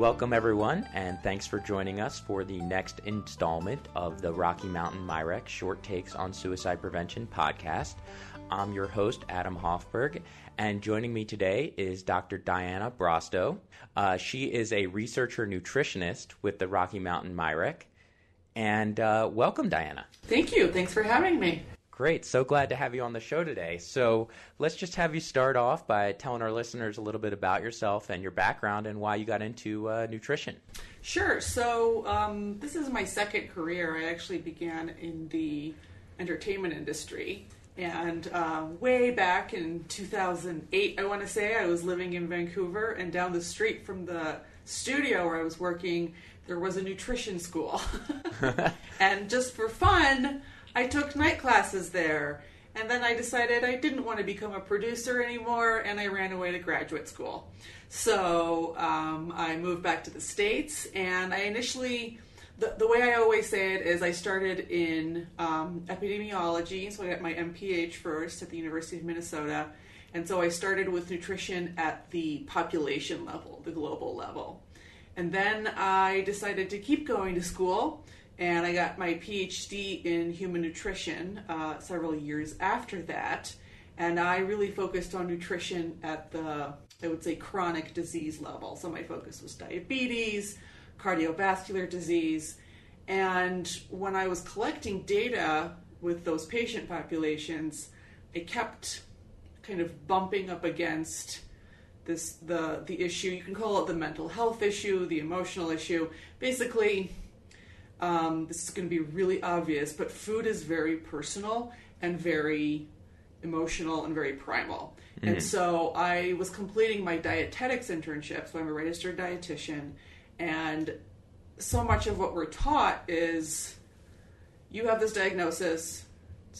Welcome, everyone, and thanks for joining us for the next installment of the Rocky Mountain MIRECC Short Takes on Suicide Prevention podcast. I'm your host, Adam Hoffberg, and joining me today is Dr. Diana Brostow. Uh, she is a researcher nutritionist with the Rocky Mountain MIRECC. And uh, welcome, Diana. Thank you. Thanks for having me. Great. So glad to have you on the show today. So let's just have you start off by telling our listeners a little bit about yourself and your background and why you got into uh, nutrition. Sure. So um, this is my second career. I actually began in the entertainment industry. And uh, way back in 2008, I want to say, I was living in Vancouver, and down the street from the studio where I was working, there was a nutrition school. and just for fun, I took night classes there. And then I decided I didn't want to become a producer anymore, and I ran away to graduate school. So um, I moved back to the States, and I initially, the, the way I always say it is I started in um, epidemiology, so I got my MPH first at the University of Minnesota. And so I started with nutrition at the population level, the global level. And then I decided to keep going to school and I got my PhD in human nutrition uh, several years after that. And I really focused on nutrition at the, I would say, chronic disease level. So my focus was diabetes, cardiovascular disease. And when I was collecting data with those patient populations, I kept kind of bumping up against this the the issue you can call it the mental health issue the emotional issue basically um, this is going to be really obvious, but food is very personal and very emotional and very primal. Mm-hmm. And so I was completing my dietetics internship, so I'm a registered dietitian, and so much of what we're taught is you have this diagnosis,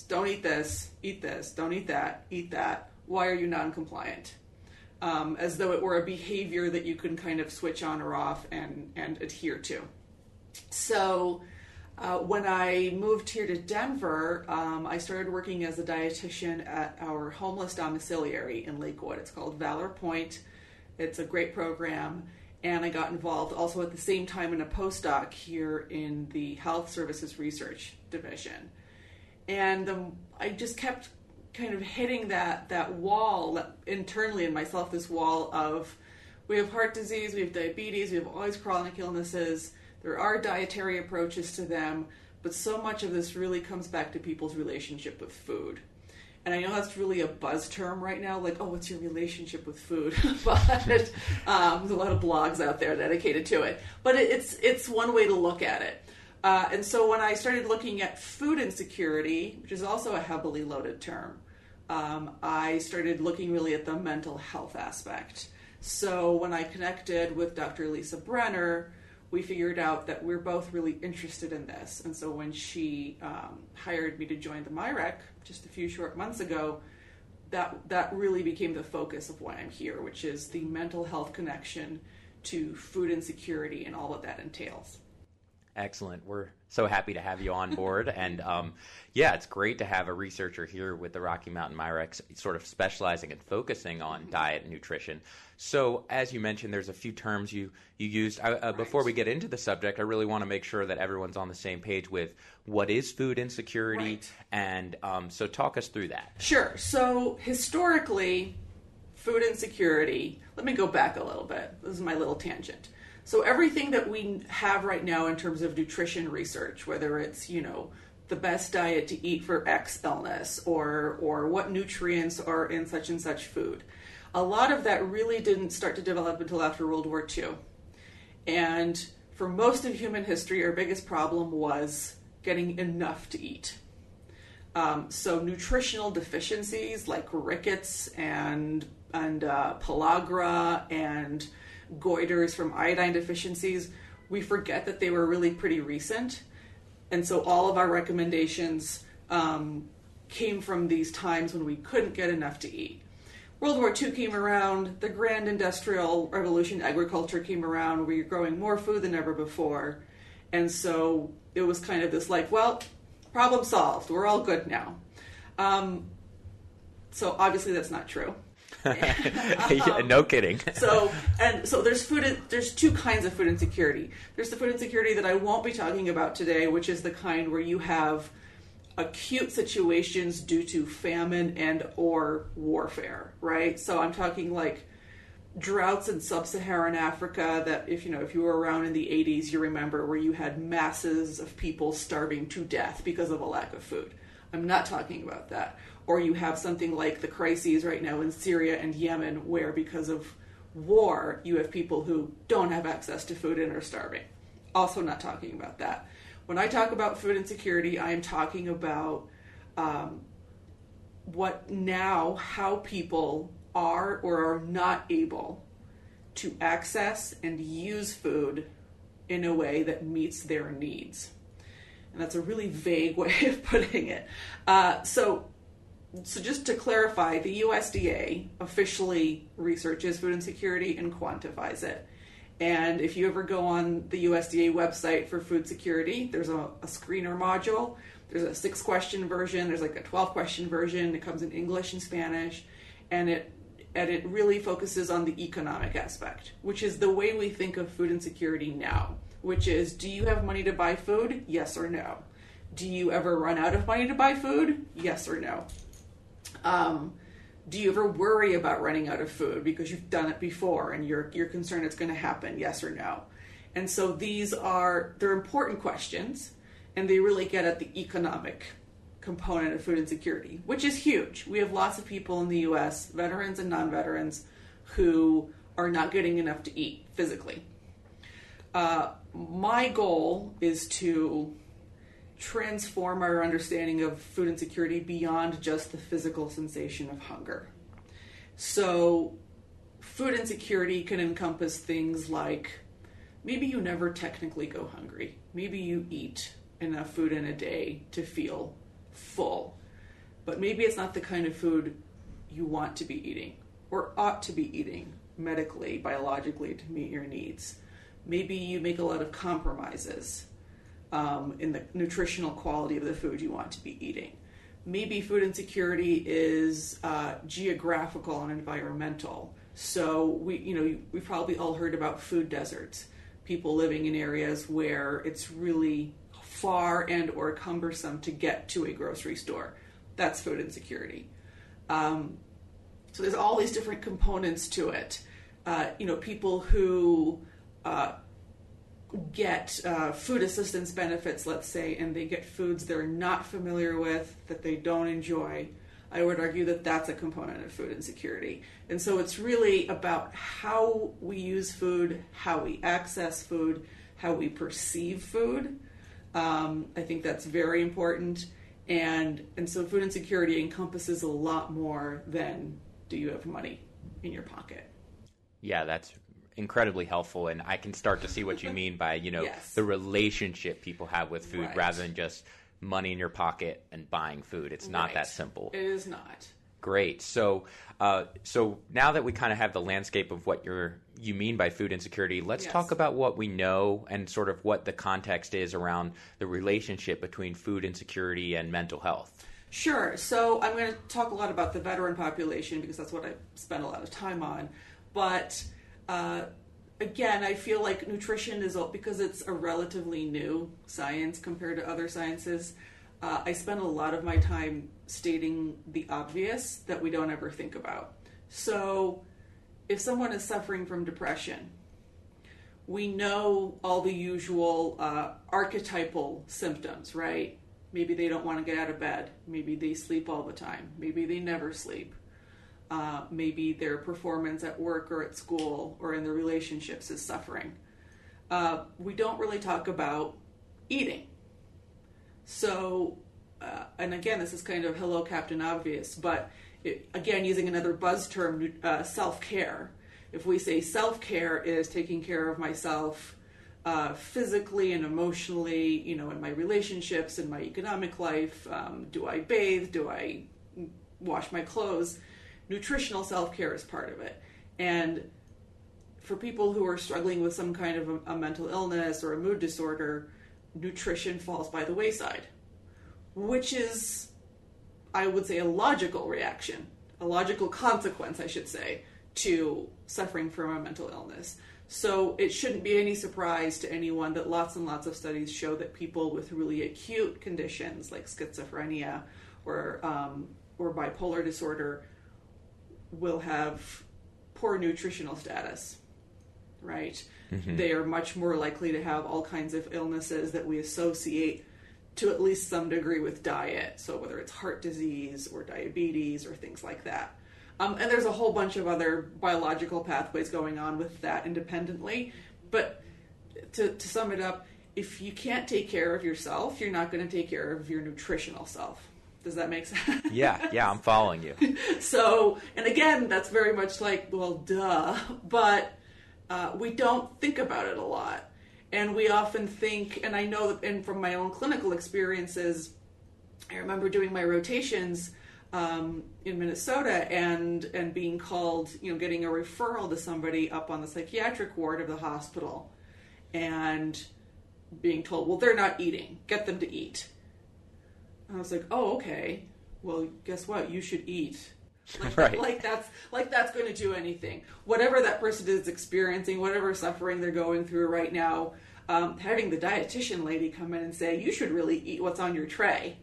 don't eat this, eat this, don't eat that, eat that. Why are you non compliant? Um, as though it were a behavior that you can kind of switch on or off and, and adhere to. So uh, when I moved here to Denver, um, I started working as a dietitian at our homeless domiciliary in Lakewood. It's called Valor Point. It's a great program. And I got involved also at the same time in a postdoc here in the Health Services Research Division. And um, I just kept kind of hitting that, that wall internally in myself, this wall of we have heart disease, we have diabetes, we have all these chronic illnesses there are dietary approaches to them, but so much of this really comes back to people's relationship with food. And I know that's really a buzz term right now, like, oh, what's your relationship with food? but um, there's a lot of blogs out there dedicated to it. But it, it's it's one way to look at it. Uh, and so when I started looking at food insecurity, which is also a heavily loaded term, um, I started looking really at the mental health aspect. So when I connected with Dr. Lisa Brenner, we figured out that we're both really interested in this. And so when she um, hired me to join the MIRECC just a few short months ago, that that really became the focus of why I'm here, which is the mental health connection to food insecurity and all that that entails. Excellent. We're so happy to have you on board. and um, yeah, it's great to have a researcher here with the Rocky Mountain Myrex sort of specializing and focusing on diet and nutrition. So, as you mentioned, there's a few terms you, you used. I, uh, right. Before we get into the subject, I really want to make sure that everyone's on the same page with what is food insecurity. Right. And um, so, talk us through that. Sure. So, historically, food insecurity, let me go back a little bit. This is my little tangent. So everything that we have right now in terms of nutrition research, whether it's, you know, the best diet to eat for X illness or or what nutrients are in such and such food. A lot of that really didn't start to develop until after World War II. And for most of human history, our biggest problem was getting enough to eat. Um, so nutritional deficiencies like rickets and and uh, pellagra and goiters from iodine deficiencies, we forget that they were really pretty recent. And so all of our recommendations um, came from these times when we couldn't get enough to eat. World War II came around, the grand industrial revolution, agriculture came around, we were growing more food than ever before. And so it was kind of this like, well, problem solved, we're all good now. Um, so obviously that's not true. Yeah, no kidding. so and so there's food there's two kinds of food insecurity. There's the food insecurity that i won't be talking about today which is the kind where you have acute situations due to famine and or warfare right? So i'm talking like droughts in sub-saharan africa that if you know if you were around in the 80s you remember where you had masses of people starving to death because of a lack of food. I'm not talking about that or you have something like the crises right now in Syria and Yemen, where because of war, you have people who don't have access to food and are starving. Also, not talking about that. When I talk about food insecurity, I am talking about um, what now, how people are or are not able to access and use food in a way that meets their needs. And that's a really vague way of putting it. Uh, so, so just to clarify, the USDA officially researches food insecurity and quantifies it. And if you ever go on the USDA website for food security, there's a, a screener module. There's a six question version. There's like a 12 question version. It comes in English and Spanish. And it, and it really focuses on the economic aspect, which is the way we think of food insecurity now, which is do you have money to buy food? Yes or no. Do you ever run out of money to buy food? Yes or no. Um, do you ever worry about running out of food because you've done it before and you're you're concerned it's going to happen? Yes or no? And so these are they're important questions, and they really get at the economic component of food insecurity, which is huge. We have lots of people in the U.S., veterans and non-veterans, who are not getting enough to eat physically. Uh, my goal is to transform our understanding of food insecurity beyond just the physical sensation of hunger. So, food insecurity can encompass things like maybe you never technically go hungry, maybe you eat enough food in a day to feel full, but maybe it's not the kind of food you want to be eating or ought to be eating medically, biologically to meet your needs. Maybe you make a lot of compromises um, in the nutritional quality of the food you want to be eating. Maybe food insecurity is uh, geographical and environmental. So we, you know, we've probably all heard about food deserts. People living in areas where it's really far and or cumbersome to get to a grocery store. That's food insecurity. Um, so there's all these different components to it. Uh, you know, people who uh, get uh, food assistance benefits, let's say, and they get foods they're not familiar with, that they don't enjoy, I would argue that that's a component of food insecurity. And so it's really about how we use food, how we access food, how we perceive food. Um, I think that's very important. And, and so food insecurity encompasses a lot more than do you have money in your pocket. Yeah, that's incredibly helpful and I can start to see what you mean by, you know, yes. the relationship people have with food right. rather than just money in your pocket and buying food. It's not right. that simple. It is not. Great. So, uh, so now that we kind of have the landscape of what you're you mean by food insecurity, let's yes. talk about what we know and sort of what the context is around the relationship between food insecurity and mental health. Sure. So I'm going to talk a lot about the veteran population because that's what I spend a lot of time on. But uh, again, I feel like nutrition is because it's a relatively new science compared to other sciences. Uh, I spend a lot of my time stating the obvious that we don't ever think about. So, if someone is suffering from depression, we know all the usual uh, archetypal symptoms, right? Maybe they don't want to get out of bed. Maybe they sleep all the time. Maybe they never sleep uh, maybe their performance at work or at school or in their relationships is suffering. Uh, we don't really talk about eating. So, uh, and again, this is kind of hello, Captain Obvious, but it, again, using another buzz term, uh, self care. If we say self care is taking care of myself uh, physically and emotionally, you know, in my relationships, in my economic life, um, do I bathe? Do I wash my clothes? Nutritional self care is part of it. And for people who are struggling with some kind of a, a, mental illness or a mood disorder, nutrition falls by the wayside, which is, I would say, a logical reaction. a logical consequence, I should say, to suffering from a mental illness. So it shouldn't be any surprise to anyone that lots and lots of studies show that people with really acute conditions like schizophrenia or um, or bipolar disorder will have poor nutritional status. Right? Mm-hmm. They are much more likely to have all kinds of illnesses that we associate to at least some degree with diet. So whether it's heart disease or diabetes or things like that. Um, and there's a whole bunch of other biological pathways going on with that independently. But to, to sum it up, if you can't take care of yourself, you're not going to take care of your nutritional self. Does that make sense? yeah, yeah, I'm following you. so, and again, that's very much like, well, duh, but uh, we don't think about it a lot. And we often think, and I know that, and from my own clinical experiences, I remember doing my rotations um, in Minnesota and and being called, you know, getting a referral to somebody up on the psychiatric ward of the hospital, and being told, well, they're not eating, get them to eat. And I was like, oh, okay. Well, guess what? You should eat. Like, right. like that's like that's going to do anything. Whatever that person is experiencing, whatever suffering they're going through right now, um, having the dietitian lady come in and say, "You should really eat what's on your tray."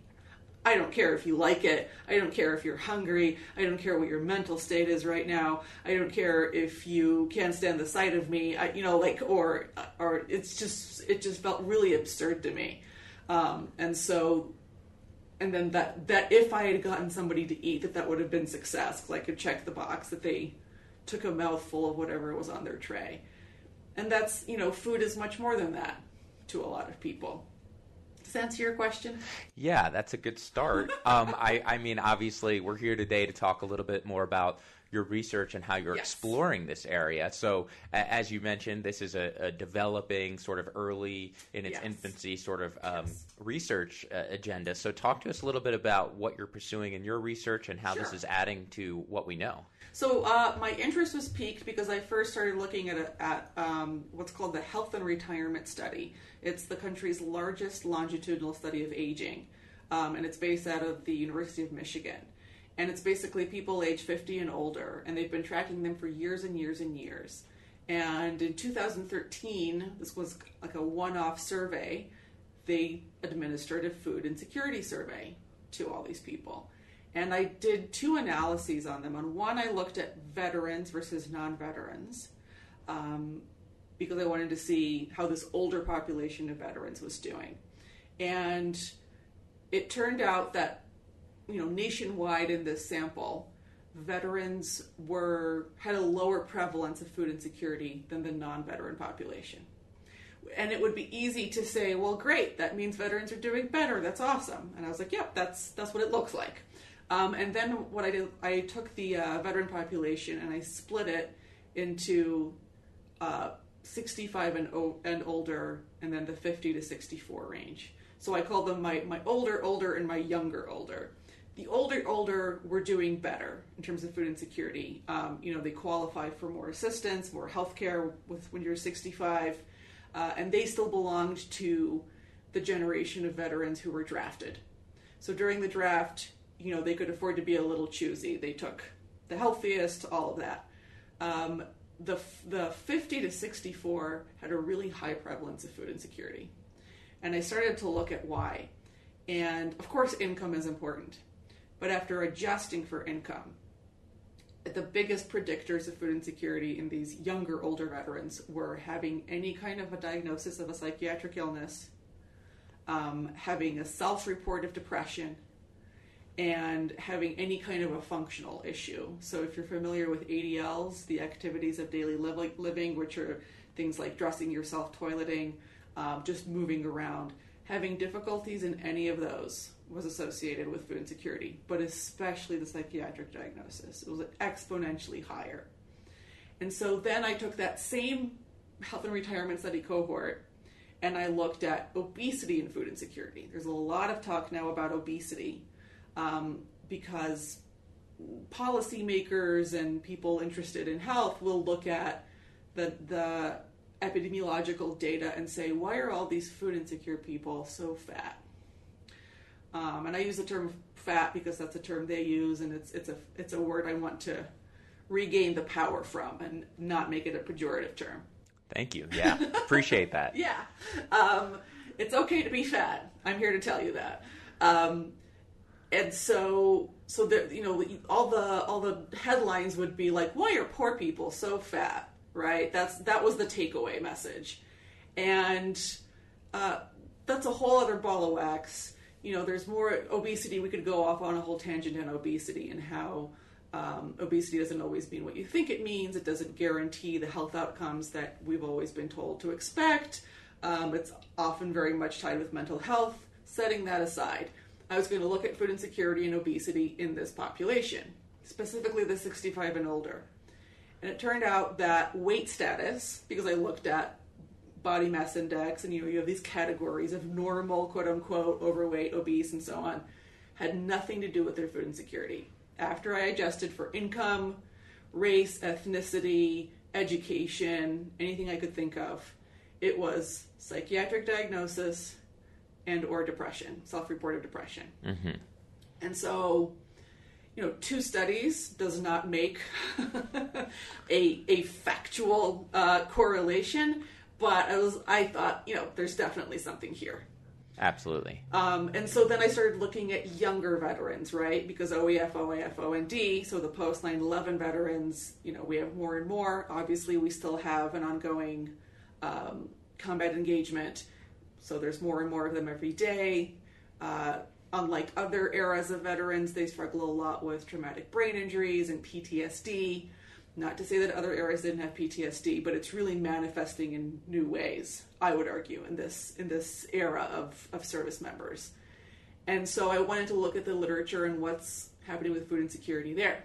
I don't care if you like it. I don't care if you're hungry. I don't care what your mental state is right now. I don't care if you can't stand the sight of me. I, you know, like or or it's just it just felt really absurd to me. Um, and so and then that that if I had gotten somebody to eat, that that would have been success because I could check the box that they took a mouthful of whatever was on their tray, and that's you know food is much more than that to a lot of people. Does that answer your question? Yeah, that's a good start. um, I I mean, obviously, we're here today to talk a little bit more about your research and how you're yes. exploring this area. So, as you mentioned, this is a, a developing, sort of early in its yes. infancy, sort of um, yes. research uh, agenda. So, talk to us a little bit about what you're pursuing in your research and how sure. this is adding to what we know. So, uh, my interest was piqued because I first started looking at, a, at um, what's called the Health and Retirement Study. It's the country's largest longitudinal study of aging, um, and it's based out of the University of Michigan and it's basically people age 50 and older, and they've been tracking them for years and years and years. And in 2013, this was like a one off survey, they administered a food insecurity survey to all these people. And I did two analyses on them. On one, I looked at veterans versus non veterans um, because I wanted to see how this older population of veterans was doing. And it turned out that you know, nationwide in this sample, veterans were had a lower prevalence of food insecurity than the non-veteran population. And it would be easy to say, well, great, that means veterans are doing better. That's awesome. And I was like, yep, that's that's what it looks like. Um, and then what I did, I took the uh, veteran population and I split it into uh, 65 and, o- and older, and then the 50 to 64 range. So I call them my, my older, older, and my younger, older the older older were doing better in terms of food insecurity. Um, you know, they qualify for more assistance, more health care with when you're 65, uh, and they still belonged to the generation of veterans who were drafted. So during the draft, you know, they could afford to be a little choosy. They took the healthiest, all of that. Um, the the 50 to 64 had a really high prevalence of food insecurity, and I started to look at why. And of course, income is important but after adjusting for income, the biggest predictors of food insecurity in these younger, older veterans were having any kind of a diagnosis of a psychiatric illness, um, having a self report of depression, and having any kind of a functional issue. So, if you're familiar with ADLs, the activities of daily living, which are things like dressing yourself, toileting, um, just moving around, having difficulties in any of those was associated with food insecurity, but especially the psychiatric diagnosis. It was exponentially higher. And so then I took that same health and retirement study cohort and I looked at obesity and food insecurity. There's a lot of talk now about obesity um, because policymakers and people interested in health will look at the, the epidemiological data and say, why are all these food insecure people so fat? Um, and I use the term fat because that's a term they use, and it's it's a it's a word I want to regain the power from and not make it a pejorative term. Thank you. Yeah, appreciate that. Yeah, um, it's okay to be fat. I'm here to tell you that. Um, and so, so the you know all the all the headlines would be like, "Why are poor people so fat?" Right? That's that was the takeaway message, and uh, that's a whole other ball of wax. You know, there's more obesity. We could go off on a whole tangent on obesity and how um, obesity doesn't always mean what you think it means. It doesn't guarantee the health outcomes that we've always been told to expect. Um, it's often very much tied with mental health. Setting that aside, I was going to look at food insecurity and obesity in this population, specifically the 65 and older. And it turned out that weight status, because I looked at body mass index and you know you have these categories of normal, quote unquote, overweight, obese, and so on, had nothing to do with their food insecurity. After I adjusted for income, race, ethnicity, education, anything I could think of, it was psychiatric diagnosis and or depression, self-reported depression. Mm-hmm. And so, you know, two studies does not make a a factual uh, correlation, but I was I thought you know there's definitely something here. Absolutely. Um, and so then I started looking at younger veterans, right? Because OEF, OIF, OND, so the post 9 11 veterans, you know, we have more and more. Obviously, we still have an ongoing um, combat engagement, so there's more and more of them every day. Uh, unlike other eras of veterans, they struggle a lot with traumatic brain injuries and PTSD. Not to say that other eras didn't have PTSD, but it's really manifesting in new ways. I would argue in this in this era of of service members. And so I wanted to look at the literature and what's happening with food insecurity there.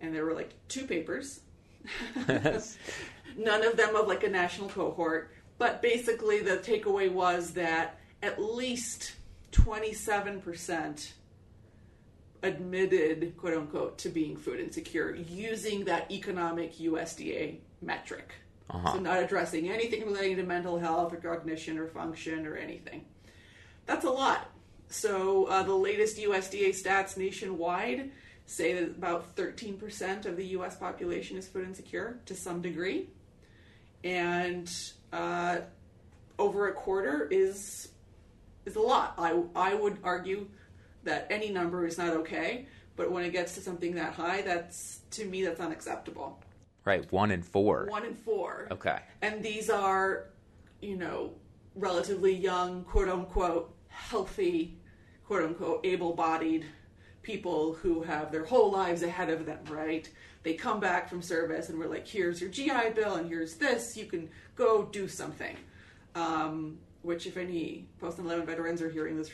And there were like two papers. None of them of like a national cohort, but basically the takeaway was that at least 27% admitted, quote unquote, to being food insecure using that economic USDA metric. Uh-huh. So, not addressing anything relating to mental health or cognition or function or anything. That's a lot. So, uh, the latest USDA stats nationwide say that about 13% of the US population is food insecure to some degree. And uh, over a quarter is is a lot. I, I would argue that any number is not okay, but when it gets to something that high, that's to me that's unacceptable. Right, one in four. One in four. Okay. And these are, you know, relatively young, quote unquote, healthy, quote unquote, able bodied people who have their whole lives ahead of them, right? They come back from service and we're like, here's your GI Bill and here's this, you can go do something. Um, which, if any post 11 veterans are hearing this,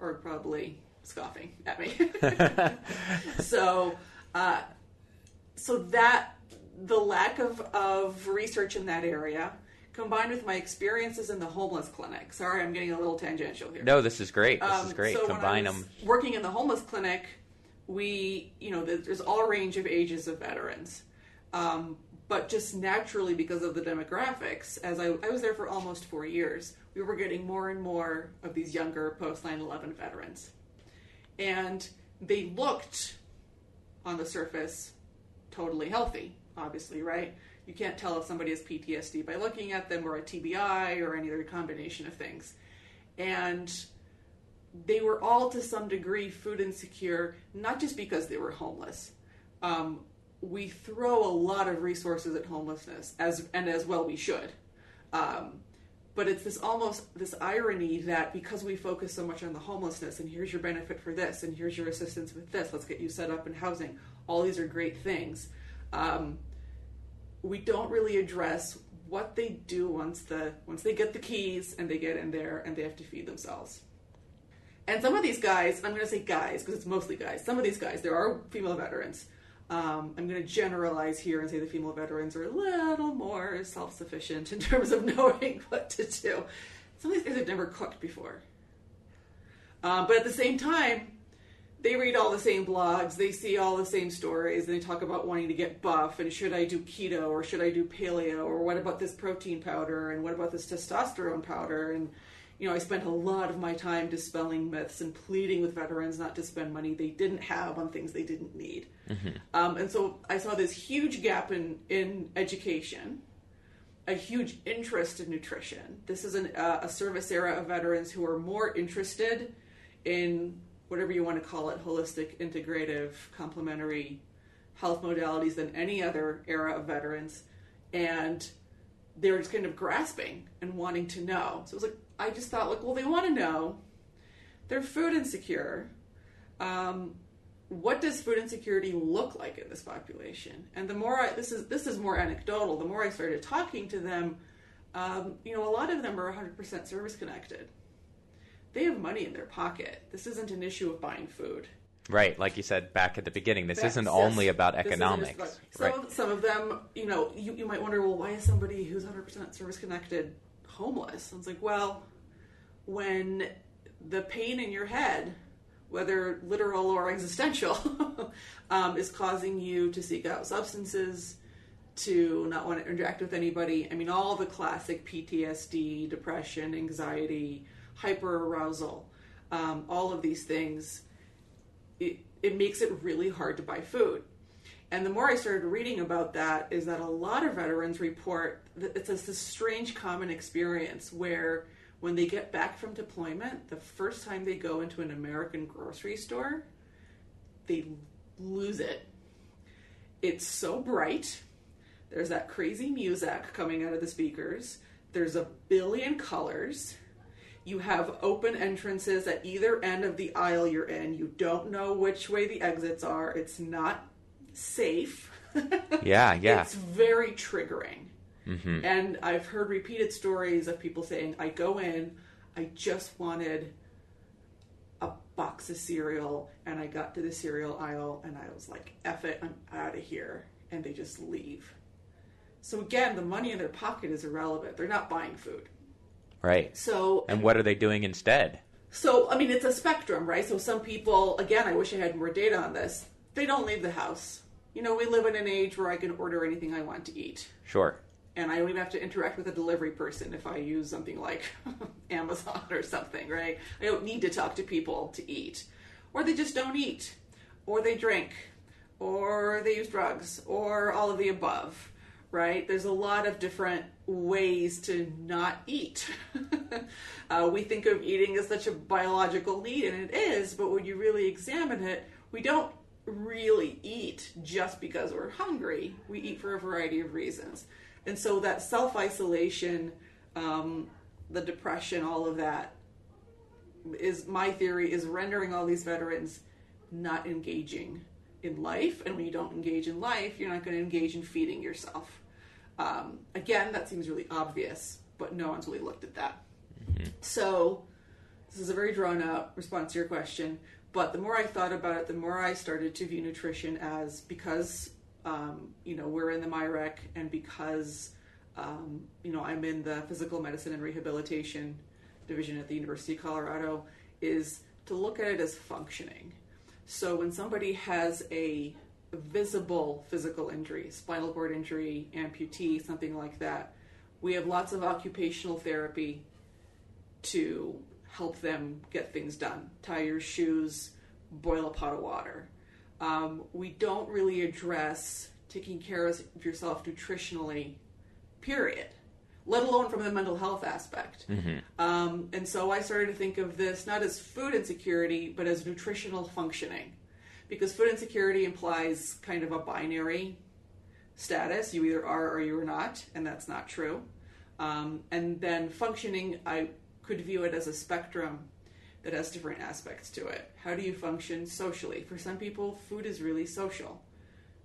are probably scoffing at me. so, uh, so that the lack of, of research in that area combined with my experiences in the homeless clinic. Sorry, I'm getting a little tangential here. No, this is great. This Um, is great. so Combine them. Working in the homeless clinic, we, you know, there's all range of ages of veterans. Um, but just naturally, because of the demographics, as I, I was there for almost four years, we were getting more and more of these younger post 9 11 veterans. And they looked, on the surface, totally healthy, obviously, right? You can't tell if somebody has PTSD by looking at them or a TBI or any other combination of things. And they were all to some degree food insecure, not just because they were homeless. Um, we throw a lot of resources at homelessness, as and as well we should. Um, but it's this almost this irony that because we focus so much on the homelessness, and here's your benefit for this, and here's your assistance with this, let's get you set up in housing. All these are great things. Um, we don't really address what they do once the once they get the keys and they get in there and they have to feed themselves. And some of these guys, I'm going to say guys because it's mostly guys. Some of these guys, there are female veterans. Um, I'm going to generalize here and say the female veterans are a little more self sufficient in terms of knowing what to do. Some of these guys have never cooked before. Um, but at the same time, they read all the same blogs, they see all the same stories, and they talk about wanting to get buff and should I do keto or should I do paleo or what about this protein powder and what about this testosterone powder and you know, I spent a lot of my time dispelling myths and pleading with veterans not to spend money they didn't have on things they didn't need. Um, and so I saw this huge gap in, in education, a huge interest in nutrition. This is an, uh, a service era of veterans who are more interested in whatever you want to call it holistic, integrative, complementary health modalities than any other era of veterans. And they're just kind of grasping and wanting to know. So it was like, I just thought, like, well, they want to know. They're food insecure. Um, what does food insecurity look like in this population? And the more I, this is this is more anecdotal. The more I started talking to them, um, you know, a lot of them are 100% service connected. They have money in their pocket. This isn't an issue of buying food. Right, like you said back at the beginning, this That's- isn't only about economics. about- some, right. of, some of them, you know, you, you might wonder, well, why is somebody who's 100% service connected homeless? And it's like, well, when the pain in your head, whether literal or existential, um, is causing you to seek out substances, to not want to interact with anybody. I mean, all the classic PTSD, depression, anxiety, hyperarousal, um, all of these things it, it makes it really hard to buy food. And the more I started reading about that, is that a lot of veterans report that it's this, strange common experience where when they get back from deployment, the first time they go into an American grocery store, they lose it. It's so bright. There's that crazy music coming out of the speakers. There's a billion colors. You have open entrances at either end of the aisle you're in. You don't know which way the exits are. It's not safe. Yeah, yeah. It's very triggering. Mm-hmm. And I've heard repeated stories of people saying, I go in, I just wanted a box of cereal, and I got to the cereal aisle, and I was like, F it, I'm out of here. And they just leave. So again, the money in their pocket is irrelevant. They're not buying food. Right. So And what are they doing instead? so, I mean, it's a spectrum, right? So, some people, again, I wish I had more data on this, they don't leave the house. You know, we live in an age where I can order anything I want to eat. Sure. And I don't even have to interact with a delivery person if I use something like Amazon or something, right? I don't need to talk to people to eat. Or they just don't eat. Or they drink. Or they use drugs. Or all of the above, right? There's a lot of different ways to not eat. uh, we think of eating as such a biological need, and it is, but when you really examine it, we don't really eat just because we're hungry. We eat for a variety of reasons. And so that self isolation, um, the depression, all of that is my theory is rendering all these veterans not engaging in life. And when you don't engage in life, you're not going to engage in feeding yourself. Um, again, that seems really obvious, but no one's really looked at that. So, this is a very drawn out response to your question. But the more I thought about it, the more I started to view nutrition as because um, you know we're in the MIRECC and because um, you know I'm in the physical medicine and rehabilitation division at the University of Colorado, is to look at it as functioning. So when somebody has a visible physical injury, spinal cord injury, amputee, something like that, we have lots of occupational therapy to help them get things done. Tie your shoes, boil a pot of water. Um, we don't really address taking care of yourself nutritionally, period, let alone from the mental health aspect. Um, and so I started to think of this not as food insecurity, but as nutritional functioning. Because food insecurity implies kind of a binary status. You either are or you are not, and that's not true. Um, and then functioning, I could view it as a spectrum that has different aspects to it. How do you function socially? For some people, food is really social,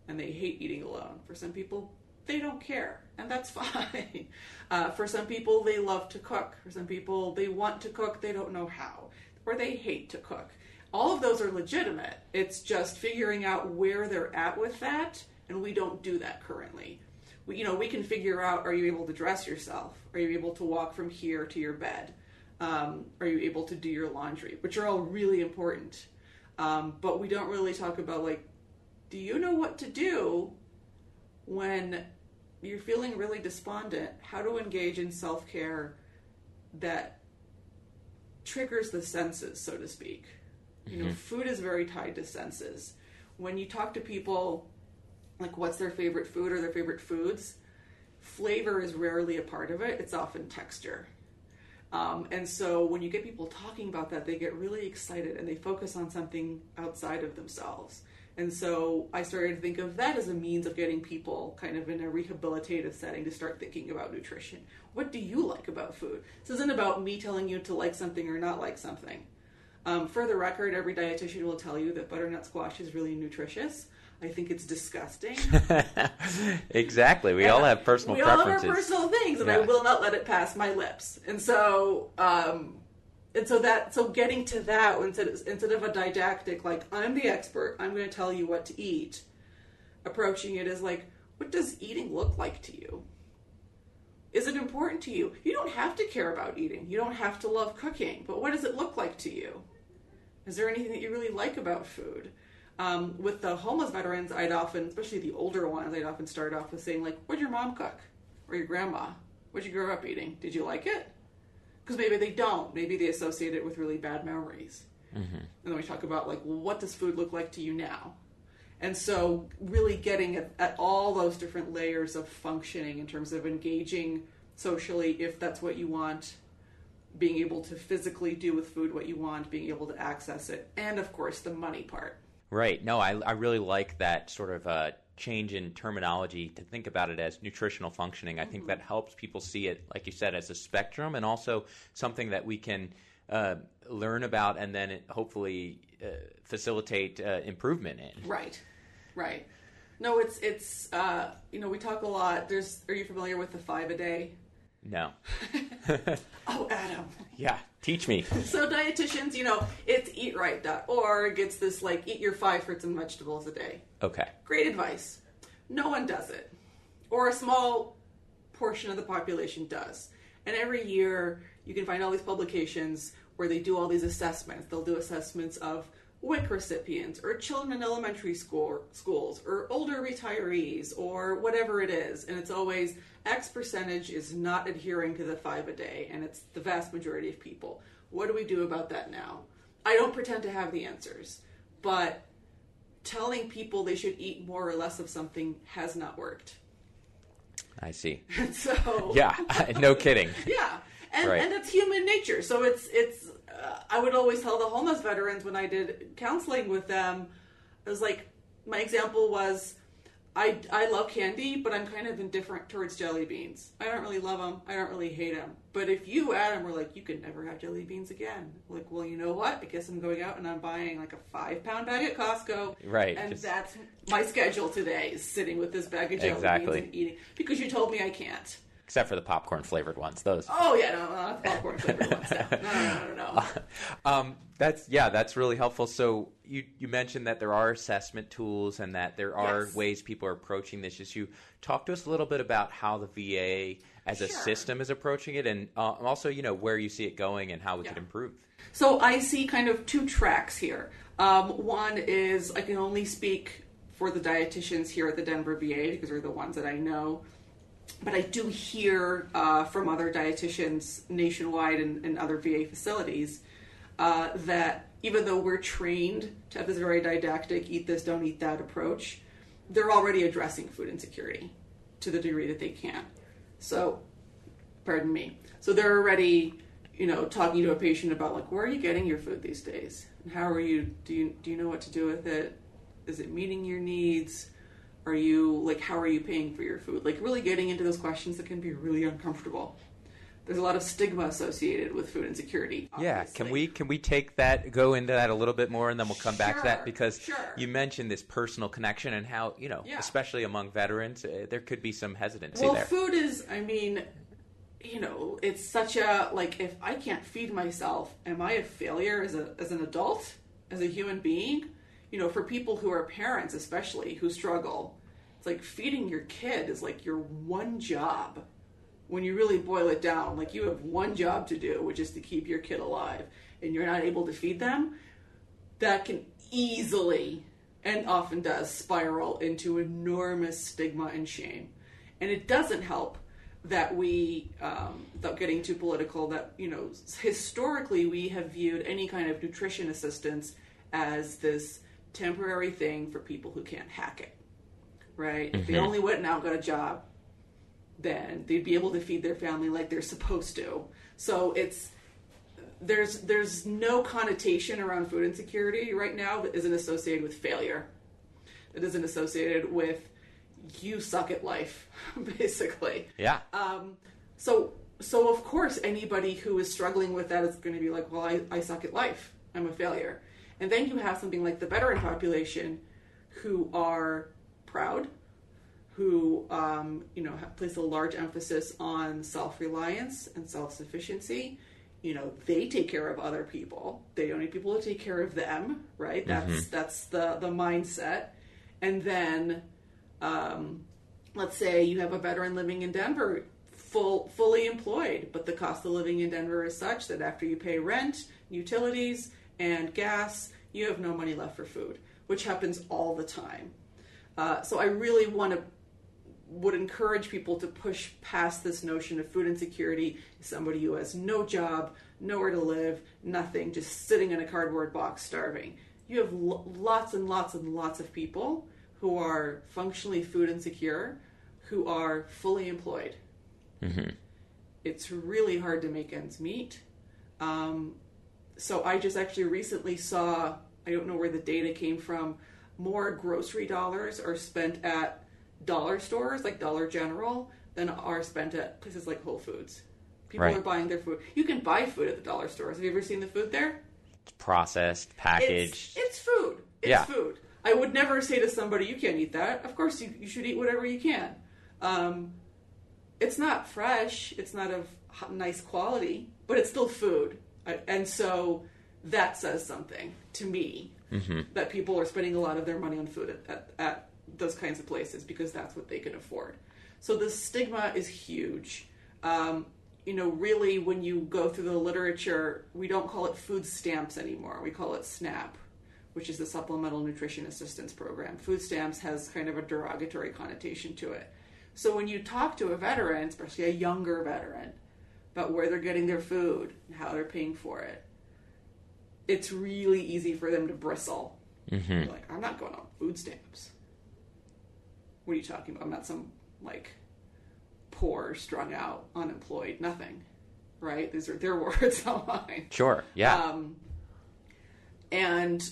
and they hate eating alone. For some people, they don't care, and that's fine. Uh, for some people, they love to cook. For some people, they want to cook, they don't know how, or they hate to cook. All of those are legitimate. It's just figuring out where they're at with that, and we don't do that currently. We, you know, we can figure out: Are you able to dress yourself? Are you able to walk from here to your bed? Um, are you able to do your laundry? Which are all really important. Um, but we don't really talk about like, do you know what to do when you're feeling really despondent? How to engage in self care that triggers the senses, so to speak. You know, food is very tied to senses. When you talk to people, like what's their favorite food or their favorite foods, flavor is rarely a part of it. It's often texture. Um, and so when you get people talking about that, they get really excited and they focus on something outside of themselves. And so I started to think of that as a means of getting people kind of in a rehabilitative setting to start thinking about nutrition. What do you like about food? This isn't about me telling you to like something or not like something. Um, for the record, every dietitian will tell you that butternut squash is really nutritious. I think it's disgusting. exactly. We all have personal we all have our personal things, and I will not let it pass my lips. And so, um, and so that so getting to that instead of, instead of a didactic like I'm the expert, I'm going to tell you what to eat. Approaching it as like, what does eating look like to you? Is it important to you? You don't have to care about eating. You don't have to love cooking. But what does it look like to you? Is there anything that you really like about food? Um, with the homeless veterans, I'd often, especially the older ones, I'd often start off with saying like, "What'd your mom cook?" or "Your grandma? What'd you grow up eating? Did you like it?" Because maybe they don't. Maybe they associate it with really bad memories. And then we talk about like, well, what does food look like to you now? And so, really getting at, at all those different layers of functioning in terms of engaging socially, if that's what you want, being able to physically do with food what you want, being able to access it, and of course, the money part. Right. No, I, I really like that sort of uh, change in terminology to think about it as nutritional functioning. I think that helps people see it, like you said, as a spectrum and also something that we can uh, learn about and then hopefully uh, facilitate uh, improvement in. Right, right. No, it's it's uh, you know we talk a lot. There's are you familiar with the five a day? No. Oh, Adam. yeah. Teach me. So dietitians, you know, it's eatright.org. It's this like eat your five fruits and vegetables a day. Okay. Great advice. No one does it, or a small portion of the population does. And every year, you can find all these publications where they do all these assessments. They'll do assessments of WIC recipients, or children in elementary school schools, or older retirees, or whatever it is. And it's always X percentage is not adhering to the five a day, and it's the vast majority of people. What do we do about that now? I don't pretend to have the answers, but telling people they should eat more or less of something has not worked. I see. so Yeah. no kidding. yeah, and Right. and it's human nature. So it's it's. Uh, I would always tell the homeless veterans when I did counseling with them, it was like my example was. I, I love candy, but I'm kind of indifferent towards jelly beans. I don't really love them. I don't really hate them. But if you, Adam, were like, you can never have jelly beans again. Like, well, you know what? I guess I'm going out and I'm buying like a five pound bag at Costco. Right, And just- that's my schedule today is sitting with this bag of jelly Exactly. beans and eating. Because you told me I can't. Except for the popcorn flavored ones. Those. Oh yeah, no, the popcorn flavored ones. No, no, no, no, no. Um, that's yeah, that's really helpful. So you you mentioned that there are assessment tools and that there are Yes. ways people are approaching this issue. Talk to us a little bit about how the VA as a system is approaching it, and uh, also you know where you see it going and how we could improve. So I see kind of two tracks here. Um, one is I can only speak for the dietitians here at the Denver VA because they're the ones that I know. But I do hear uh, from other dietitians nationwide and, and other VA facilities uh, that even though we're trained to have this very didactic eat this, don't eat that approach, they're already addressing food insecurity to the degree that they can. So pardon me. So they're already, you know, talking to a patient about like where are you getting your food these days, and how are you? Do you do you know what to do with it? Is it meeting your needs? Are you like how are you paying for your food? Like really getting into those questions that can be really uncomfortable. There's a lot of stigma associated with food insecurity. Yeah, can we can we take that go into that a little bit more, and then we'll come back to that because sure. you mentioned this personal connection and how you know, Yeah. especially among veterans, uh, there could be some hesitancy Well, there. food is, I mean, you know, it's such a like if I can't feed myself, am I a failure as a as an adult, as a human being? You know, for people who are parents especially who struggle, it's like feeding your kid is like your one job. When you really boil it down, like you have one job to do, which is to keep your kid alive, and you're not able to feed them, that can easily and often does spiral into enormous stigma and shame. And it doesn't help that we, um, without getting too political, that you know historically we have viewed any kind of nutrition assistance as this temporary thing for people who can't hack it. Right? If they only went and out got a job, then they'd be able to feed their family like they're supposed to. So it's there's there's no connotation around food insecurity right now that isn't associated with failure. That isn't associated with you suck at life, basically. Yeah. Um, so so of course anybody who is struggling with that is going to be like, well, I, I suck at life. I'm a failure. And then you have something like the veteran population who are proud, who um, you know have, place a large emphasis on self-reliance and self-sufficiency. You know, they take care of other people. They don't need people to take care of them, right? That's that's the the mindset. And then um, let's say you have a veteran living in Denver, full fully employed, but the cost of living in Denver is such that after you pay rent, utilities, and gas, you have no money left for food, which happens all the time. Uh, so I really want to would encourage people to push past this notion of food insecurity. Somebody who has no job, nowhere to live, nothing, just sitting in a cardboard box starving. You have lo- lots and lots and lots of people who are functionally food insecure, who are fully employed. It's really hard to make ends meet. Um, so I just actually recently saw, I don't know where the data came from, more grocery dollars are spent at dollar stores like Dollar General than are spent at places like Whole Foods. People Right. are buying their food. You can buy food at the dollar stores. Have you ever seen the food there? It's processed, packaged. it's food. It's Yeah. food. I would never say to somebody, you can't eat that. Of course, you, you should eat whatever you can. Um, it's not fresh, it's not of nice quality, but it's still food. I- And so that says something to me that people are spending a lot of their money on food at, at, at those kinds of places because that's what they can afford. So the stigma is huge. Um, you know, really, when you go through the literature, we don't call it food stamps anymore. We call it SNAP, which is the Supplemental Nutrition Assistance Program. Food stamps has kind of a derogatory connotation to it. So when you talk to a veteran, especially a younger veteran, about where they're getting their food and how they're paying for it, it's really easy for them to bristle. They're Like, I'm not going on food stamps. What are you talking about? I'm not some like poor, strung out, unemployed, nothing. Right? These are their words, not mine. Sure. Yeah. Um, and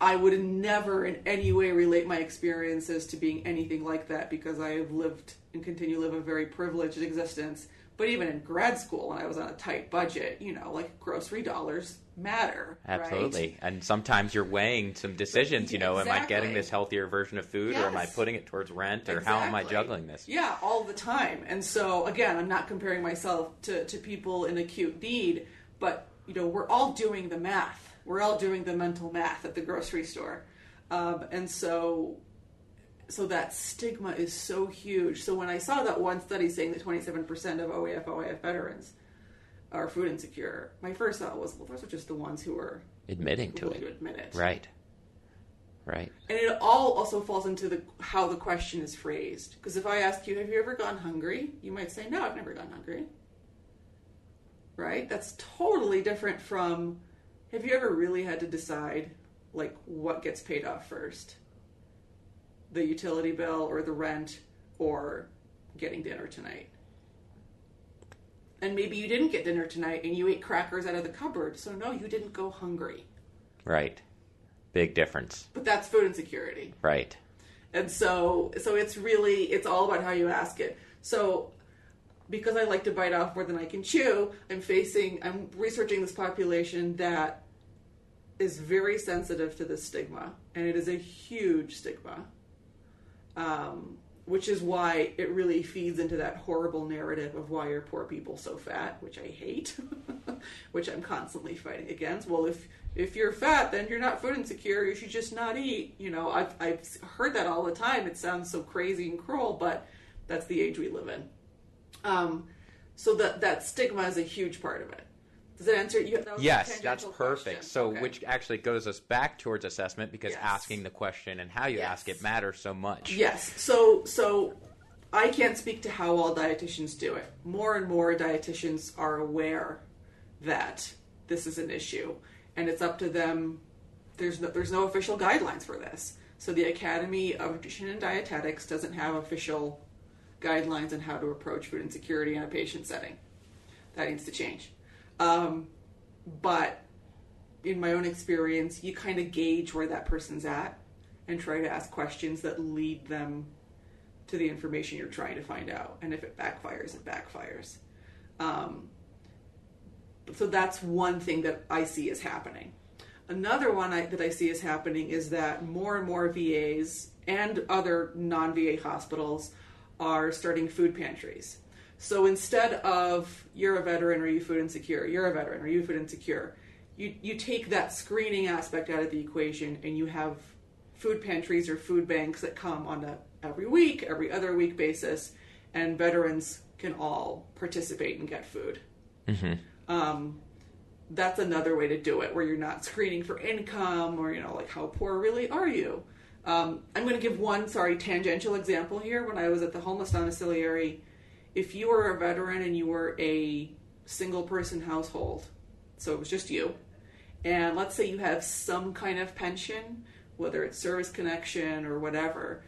I would never in any way relate my experiences to being anything like that because I have lived and continue to live a very privileged existence. But even in grad school, when I was on a tight budget, you know, like grocery dollars matter. right? Absolutely. And sometimes you're weighing some decisions, you know, am I getting this healthier version of food or am I putting it towards rent or how am I juggling this? Yeah, all the time. And so again, I'm not comparing myself to, to people in acute need, but you know, we're all doing the math. We're all doing the mental math at the grocery store. Um, and so so that stigma is so huge. So when I saw that one study saying that 27% of OEF OIF veterans are food insecure, my first thought was, well, those are just the ones who are Admitting to it. admit it. Right. Right. And it all also falls into the how the question is phrased. Because if I ask you, "Have you ever gone hungry?" you might say, "No, I've never gone hungry." Right? That's totally different from, "Have you ever really had to decide like what gets paid off first? The utility bill or the rent or getting dinner tonight?" And maybe you didn't get dinner tonight and you ate crackers out of the cupboard. So no, you didn't go hungry. Right. Big difference. But that's food insecurity. Right. and so so it's really it's all about how you ask it so because i like to bite off more than i can chew i'm facing i'm researching this population that is very sensitive to this stigma and it is a huge stigma um, which is why it really feeds into that horrible narrative of why are poor people so fat which i hate which i'm constantly fighting against. Well if if you're fat then you're not food insecure. You should just not eat. You know i've, I've heard that all the time. It sounds so crazy and cruel but that's the age we live in. Um, so that that stigma is a huge part of it does that answer you that Yes, that's perfect. question. So, Okay. which actually goes us back towards assessment because Yes. asking the question and how you ask it matters so much. Yes. So so I can't speak to how all dietitians do it. More and more dietitians are aware that this is an issue, and it's up to them. There's no, there's no official guidelines for this. So the Academy of Nutrition and Dietetics doesn't have official guidelines on how to approach food insecurity in a patient setting. That needs to change. Um, but in my own experience, you kind of gauge where that person's at and try to ask questions that lead them to the information you're trying to find out. And if it backfires, it backfires. Um, so that's one thing that I see is happening. Another one I, that I see is happening is that more and more VAs and other non VA hospitals are starting food pantries. So instead of you're a veteran or you food insecure, you're a veteran or you food insecure, you, you take that screening aspect out of the equation and you have food pantries or food banks that come on a every week, every other week basis, and veterans can all participate and get food. Mm-hmm. Um, that's another way to do it, where you're not screening for income or you know like how poor really are you. Um, I'm going to give one sorry tangential example here. When I was at the homeless domiciliary, if you were a veteran and you were a single person household, so it was just you, and let's say you have some kind of pension, whether it's service connection or whatever,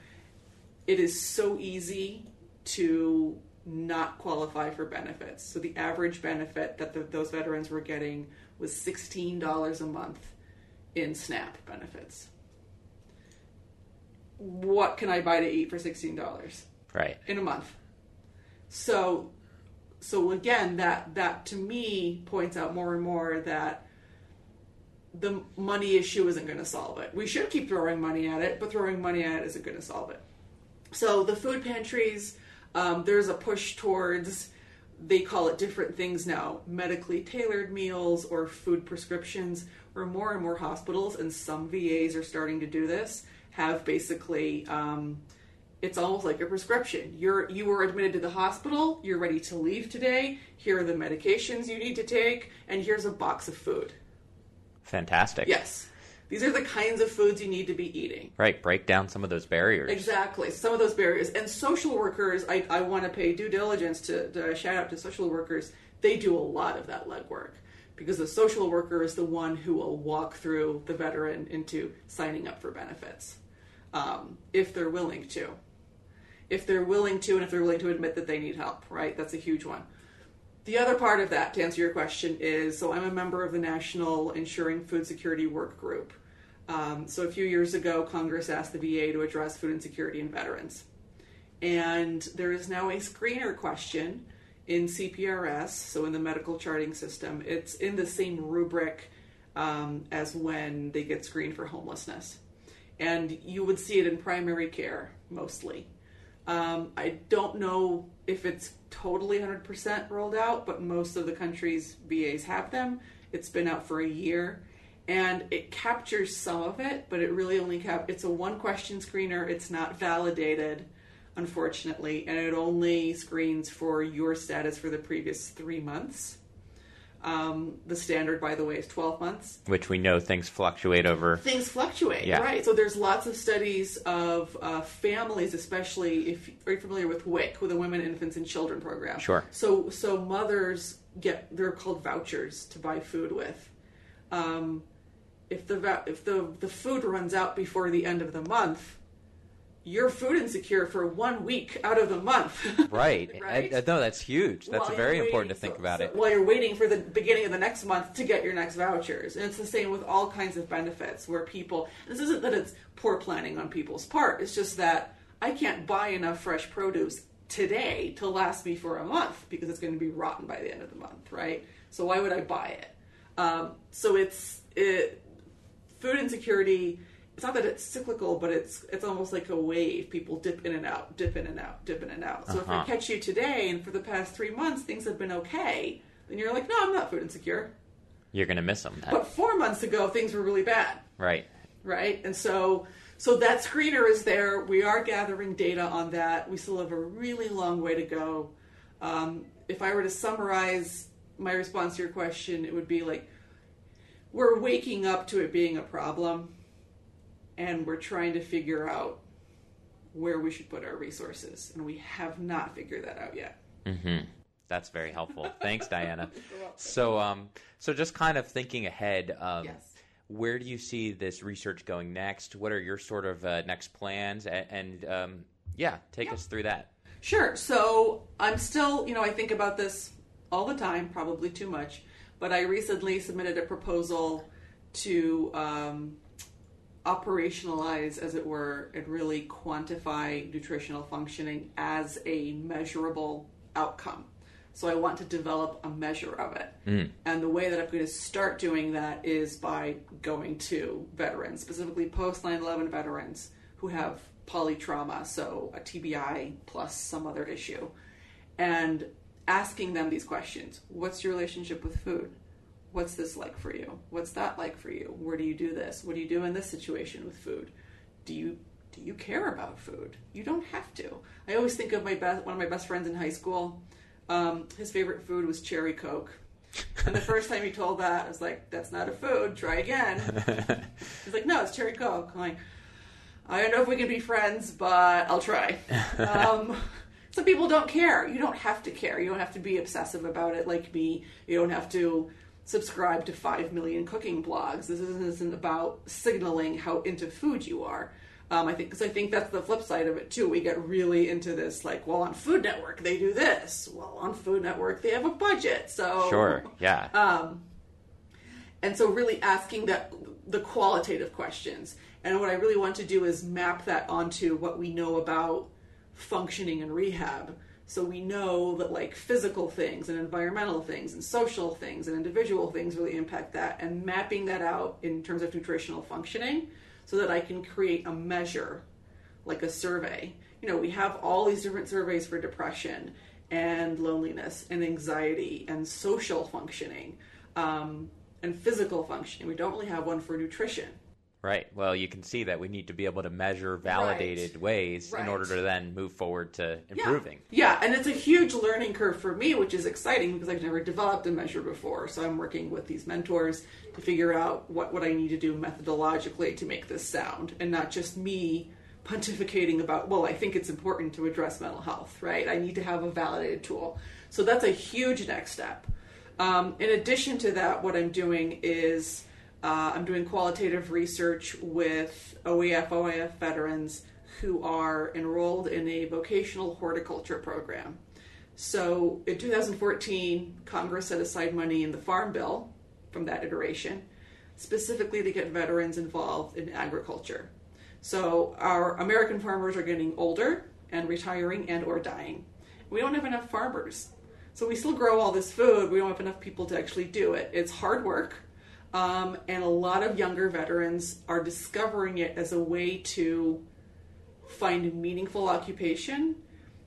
it is so easy to not qualify for benefits. So the average benefit that the, those veterans were getting was $16 a month in SNAP benefits. What can I buy to eat for $16? Right. In a month. So so again that that to me points out more and more that the money issue isn't going to solve it. We should keep throwing money at it, but throwing money at it isn't going to solve it. So the food pantries, um, there's a push towards they call it different things now medically tailored meals or food prescriptions where more and more hospitals and some vas are starting to do this have basically um, it's almost like a prescription you're you were admitted to the hospital you're ready to leave today here are the medications you need to take and here's a box of food fantastic yes these are the kinds of foods you need to be eating. Right, break down some of those barriers. Exactly, some of those barriers. And social workers, I, I want to pay due diligence to, to shout out to social workers. They do a lot of that legwork because the social worker is the one who will walk through the veteran into signing up for benefits um, if they're willing to. If they're willing to, and if they're willing to admit that they need help, right? That's a huge one. The other part of that, to answer your question, is so I'm a member of the National Ensuring Food Security Work Group. Um, so a few years ago, Congress asked the VA to address food insecurity in veterans. And there is now a screener question in CPRS, so in the medical charting system. It's in the same rubric um, as when they get screened for homelessness. And you would see it in primary care mostly. Um, I don't know if it's totally 100% rolled out, but most of the country's VAs have them. It's been out for a year and it captures some of it, but it really only cap. It's a one question screener. It's not validated, unfortunately, and it only screens for your status for the previous three months. Um, the standard, by the way, is 12 months. Which we know things fluctuate over. Things fluctuate, yeah. right? So there's lots of studies of uh, families, especially if are you familiar with WIC, with the Women, Infants, and Children program? Sure. So so mothers get they're called vouchers to buy food with. Um, if the if the the food runs out before the end of the month, you're food insecure for one week out of the month. right. right? I, I, no, that's huge. That's while very important to think so, about so, it. While you're waiting for the beginning of the next month to get your next vouchers. And it's the same with all kinds of benefits where people, this isn't that it's poor planning on people's part, it's just that I can't buy enough fresh produce today to last me for a month because it's going to be rotten by the end of the month, right? So why would I buy it? Um, so it's, it, food insecurity it's not that it's cyclical, but it's it's almost like a wave. People dip in and out, dip in and out, dip in and out. So uh-huh. if I catch you today and for the past three months things have been okay, then you're like, no, I'm not food insecure. You're gonna miss them. But four months ago, things were really bad. Right. Right. And so so that screener is there. We are gathering data on that. We still have a really long way to go. Um, if I were to summarize my response to your question, it would be like we're waking up to it being a problem and we're trying to figure out where we should put our resources, and we have not figured that out yet. Mm-hmm. That's very helpful. Thanks, Diana. So, um, so just kind of thinking ahead. Um, Yes. Where do you see this research going next? What are your sort of uh, next plans? And, and um, yeah, take Yeah. us through that. Sure. So I'm still, you know, I think about this all the time, probably too much. But I recently submitted a proposal to um, operationalize, as it were, and really quantify nutritional functioning as a measurable outcome. So I want to develop a measure of it. Hmm. And the way that I'm going to start doing that is by going to veterans, specifically post 9 11 veterans who have polytrauma, so a TBI plus some other issue, and asking them these questions What's your relationship with food? What's this like for you? What's that like for you? Where do you do this? What do you do in this situation with food? Do you do you care about food? You don't have to. I always think of my best one of my best friends in high school. Um, his favorite food was cherry coke. And the first time he told that, I was like, "That's not a food. Try again." He's like, "No, it's cherry coke." I'm like, "I don't know if we can be friends, but I'll try." um, some people don't care. You don't have to care. You don't have to be obsessive about it like me. You don't have to subscribe to five million cooking blogs. This isn't, isn't about signaling how into food you are. Um, I think because I think that's the flip side of it too. We get really into this, like, well, on Food Network they do this. Well, on Food Network they have a budget, so Sure. Yeah. um, and so really asking that the qualitative questions and what i really want to do is map that onto what we know about functioning in rehab so we know that like physical things and environmental things and social things and individual things really impact that and mapping that out in terms of nutritional functioning so that i can create a measure like a survey. You know, we have all these different surveys for depression and loneliness and anxiety and social functioning um, and physical functioning. We don't really have one for nutrition. Right. Well, you can see that we need to be able to measure validated ways in order to then move forward to Yeah. improving. Yeah, and it's a huge learning curve for me, which is exciting because I've never developed a measure before. So I'm working with these mentors to figure out what, what I need to do methodologically to make this sound and not just me pontificating about, well, I think it's important to address mental health, right? I need to have a validated tool. So that's a huge next step. Um, in addition to that, what I'm doing is uh, I'm doing qualitative research with OEF, OIF veterans who are enrolled in a vocational horticulture program. So in 2014, Congress set aside money in the Farm Bill from that iteration, specifically to get veterans involved in agriculture. So our American farmers are getting older and retiring and or dying. We don't have enough farmers. So we still grow all this food. We don't have enough people to actually do it. It's hard work. Um, and a lot of younger veterans are discovering it as a way to find meaningful occupation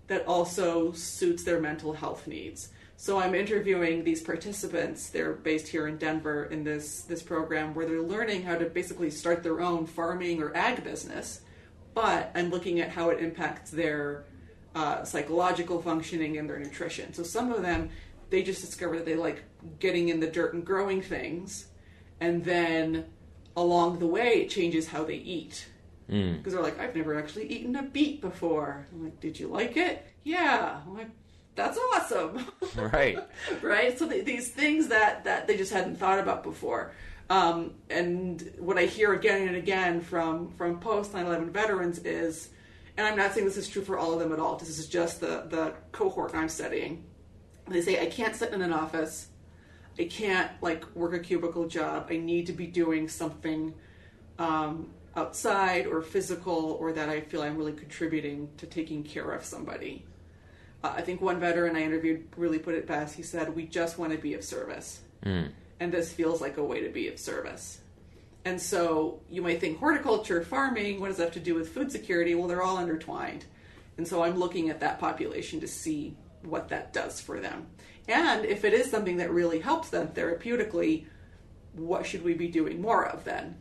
that also suits their mental health needs. So I'm interviewing these participants. They're based here in Denver in this this program where they're learning how to basically start their own farming or ag business. But I'm looking at how it impacts their uh, psychological functioning and their nutrition. So some of them, they just discover that they like getting in the dirt and growing things, and then along the way it changes how they eat because they're like, I've never actually eaten a beet before. I'm like, did you like it? Yeah. I'm like, that's awesome. Right. right? So th- these things that, that they just hadn't thought about before. Um, and what I hear again and again from, from post 9 11 veterans is, and I'm not saying this is true for all of them at all, this is just the, the cohort I'm studying. They say, I can't sit in an office. I can't like work a cubicle job. I need to be doing something um, outside or physical, or that I feel I'm really contributing to taking care of somebody. Uh, I think one veteran I interviewed really put it best. He said, "We just want to be of service, and this feels like a way to be of service." And so you might think horticulture, farming, what does that have to do with food security? Well, they're all intertwined. And so I'm looking at that population to see what that does for them. And if it is something that really helps them therapeutically, what should we be doing more of then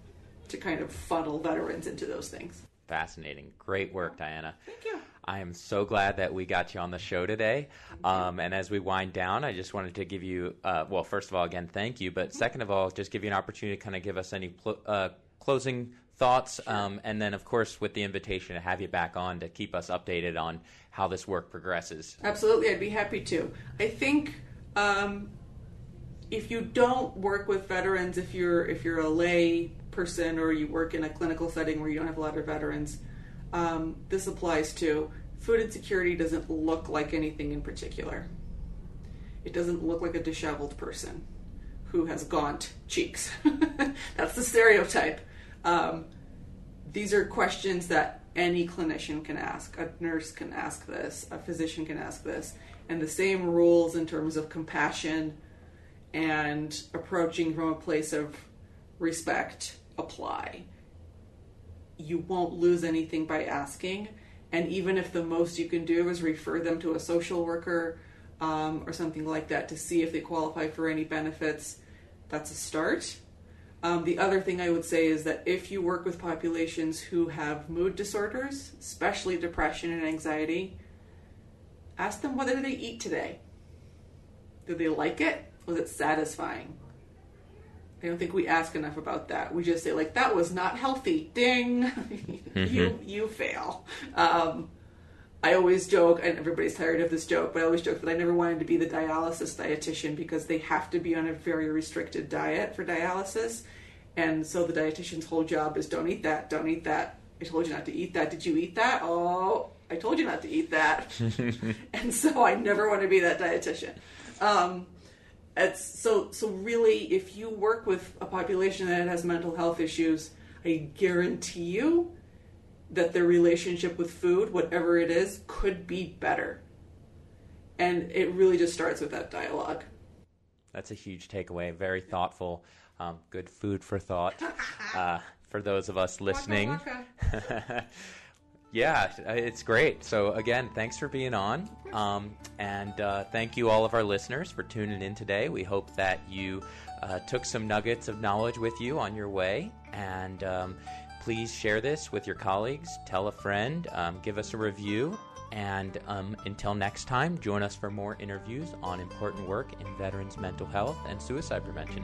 to kind of funnel veterans into those things? Fascinating. Great work, Diana. Thank you. I am so glad that we got you on the show today. Um, and as we wind down, I just wanted to give you, uh, well, first of all, again, thank you. But second of all, just give you an opportunity to kind of give us any pl- uh, closing thoughts, um, and then of course with the invitation to have you back on to keep us updated on how this work progresses. Absolutely, I'd be happy to. I think um, if you don't work with veterans, if you're if you're a lay person or you work in a clinical setting where you don't have a lot of veterans, um, this applies to food insecurity. Doesn't look like anything in particular. It doesn't look like a disheveled person who has gaunt cheeks. That's the stereotype. Um, these are questions that any clinician can ask. A nurse can ask this, a physician can ask this. And the same rules in terms of compassion and approaching from a place of respect apply. You won't lose anything by asking. And even if the most you can do is refer them to a social worker um, or something like that to see if they qualify for any benefits, that's a start. Um, the other thing I would say is that if you work with populations who have mood disorders, especially depression and anxiety, ask them what did they eat today. Did they like it? Was it satisfying? I don't think we ask enough about that. We just say like that was not healthy. Ding, mm-hmm. you you fail. Um, I always joke, and everybody's tired of this joke, but I always joke that I never wanted to be the dialysis dietitian because they have to be on a very restricted diet for dialysis. And so the dietitian's whole job is don't eat that, don't eat that. I told you not to eat that. Did you eat that? Oh, I told you not to eat that. and so I never want to be that dietitian. Um, it's so so really if you work with a population that has mental health issues, I guarantee you that their relationship with food, whatever it is, could be better. And it really just starts with that dialogue. That's a huge takeaway. Very thoughtful. Um, good food for thought uh, for those of us listening. Waka, waka. yeah, it's great. So, again, thanks for being on. Um, and uh, thank you, all of our listeners, for tuning in today. We hope that you uh, took some nuggets of knowledge with you on your way. And um, Please share this with your colleagues, tell a friend, um, give us a review, and um, until next time, join us for more interviews on important work in veterans' mental health and suicide prevention.